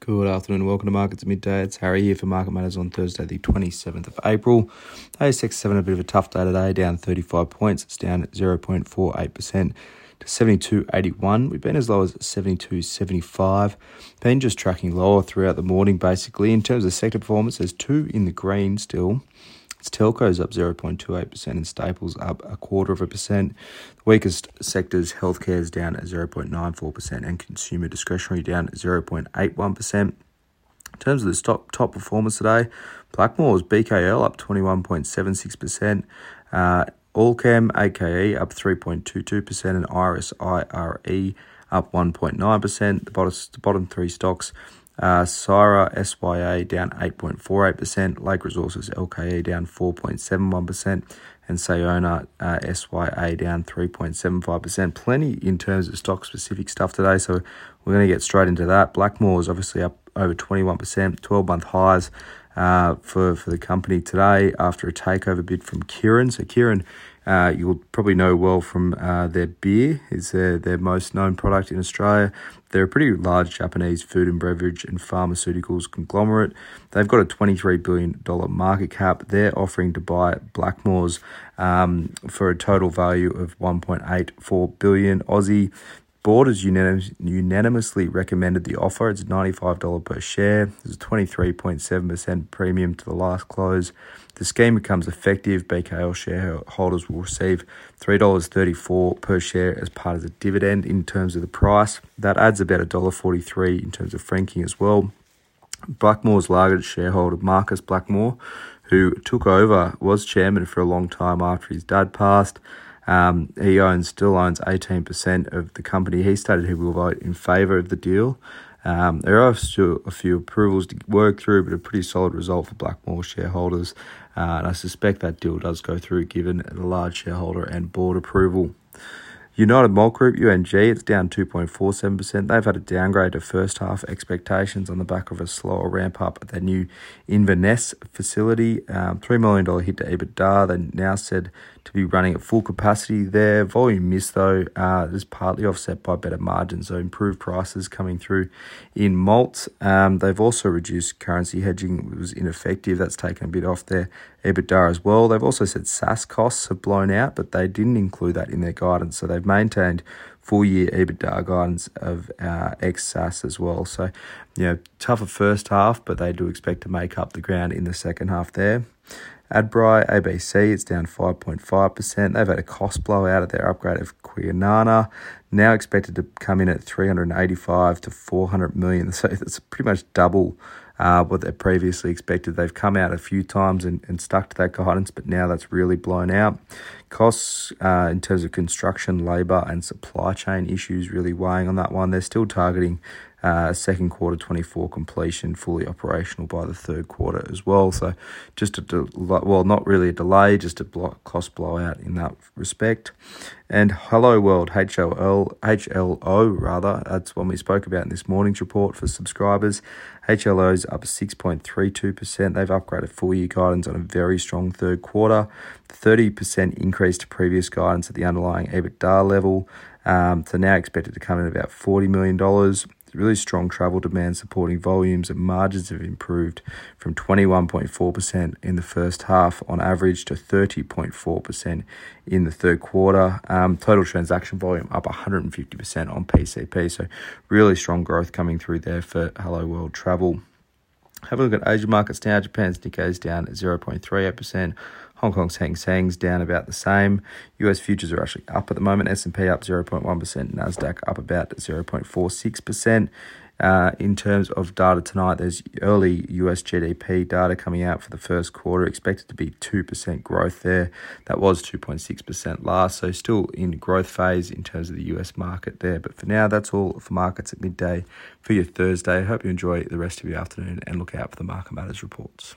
Good afternoon, welcome to Markets Midday. It's Harry here for Market Matters on Thursday, the 27th of April. ASX 7 a bit of a tough day today, down 35 points. It's down 0.48% to 72.81. We've been as low as 72.75. Been just tracking lower throughout the morning, basically. In terms of sector performance, there's two in the green still. Telcos up 0.28% and staples up a quarter of a percent. The weakest sectors, healthcare is down at 0.94% and consumer discretionary down at 0.81%. In terms of the top, top performers today, Blackmores BKL up 21.76%. Uh, Allkem AKE up 3.22% and Iress IRE up 1.9%. The bottom, the bottom three stocks uh, Syrah SYA down 8.48%, Lake Resources LKE down 4.71%, and Sayona uh, SYA down 3.75%. Plenty in terms of stock specific stuff today, so we're going to get straight into that. Blackmore is obviously up over 21%, 12 month highs uh, for, for the company today after a takeover bid from Kirin. So, Kirin uh, you'll probably know well from uh, their beer is their, their most known product in Australia. They're a pretty large Japanese food and beverage and pharmaceuticals conglomerate. They've got a $23 billion market cap. They're offering to buy Blackmores um, for a total value of 1.84 billion Aussie. Board has unanimously recommended the offer. It's $95 per share. There's a 23.7% premium to the last close. The scheme becomes effective. BKL shareholders will receive $3.34 per share as part of the dividend in terms of the price. That adds about $1.43 in terms of franking as well. Blackmore's largest shareholder, Marcus Blackmore, who took over, was chairman for a long time after his dad passed. Um, he owns still owns 18% of the company. He stated he will vote in favour of the deal. Um, there are still a few approvals to work through, but a pretty solid result for Blackmore shareholders. Uh, and I suspect that deal does go through given the large shareholder and board approval. United Malt Group, UMG, it's down 2.47%. They've had a downgrade of first half expectations on the back of a slower ramp up at their new Inverness facility. Um, $3 million hit to EBITDA. They now said to be running at full capacity there. Volume miss, though, uh, is partly offset by better margins, so improved prices coming through in malts. Um, they've also reduced currency hedging, it was ineffective. That's taken a bit off their EBITDA as well. They've also said SaaS costs have blown out, but they didn't include that in their guidance. So they've maintained full year EBITDA guidance of uh, ex SaaS as well. So, you know, tougher first half, but they do expect to make up the ground in the second half there. Adbri, ABC, it's down 5.5%. They've had a cost blowout at their upgrade of Kwinana, now expected to come in at 385 to 400 million. So it's pretty much double uh, what they previously expected. They've come out a few times and, and stuck to that guidance, but now that's really blown out. Costs uh, in terms of construction, labour, and supply chain issues really weighing on that one. They're still targeting uh, second quarter 24 completion, fully operational by the third quarter as well. So just a well, not really a delay, just a block, cost blowout in that respect. And Hello World HLL HLO rather that's one we spoke about in this morning's report for subscribers. HLO's up 6.32%. They've upgraded full year guidance on a very strong third quarter. 30% increase to previous guidance at the underlying EBITDA level. Um, so now expected to come in about $40 million really strong travel demand supporting volumes and margins have improved from 21.4% in the first half on average to 30.4% in the third quarter. Um, total transaction volume up 150% on PCP. So really strong growth coming through there for Hello World Travel. Have a look at Asia markets now. Japan's Nikkei is down at 0.38%. Hong Kong's Hang Seng's down about the same. US futures are actually up at the moment. S&P up 0.1%, Nasdaq up about 0.46%. Uh, in terms of data tonight, there's early US GDP data coming out for the first quarter, expected to be 2% growth there. That was 2.6% last, so still in growth phase in terms of the US market there. But for now, that's all for markets at midday for your Thursday. Hope you enjoy the rest of your afternoon and look out for the Market Matters reports.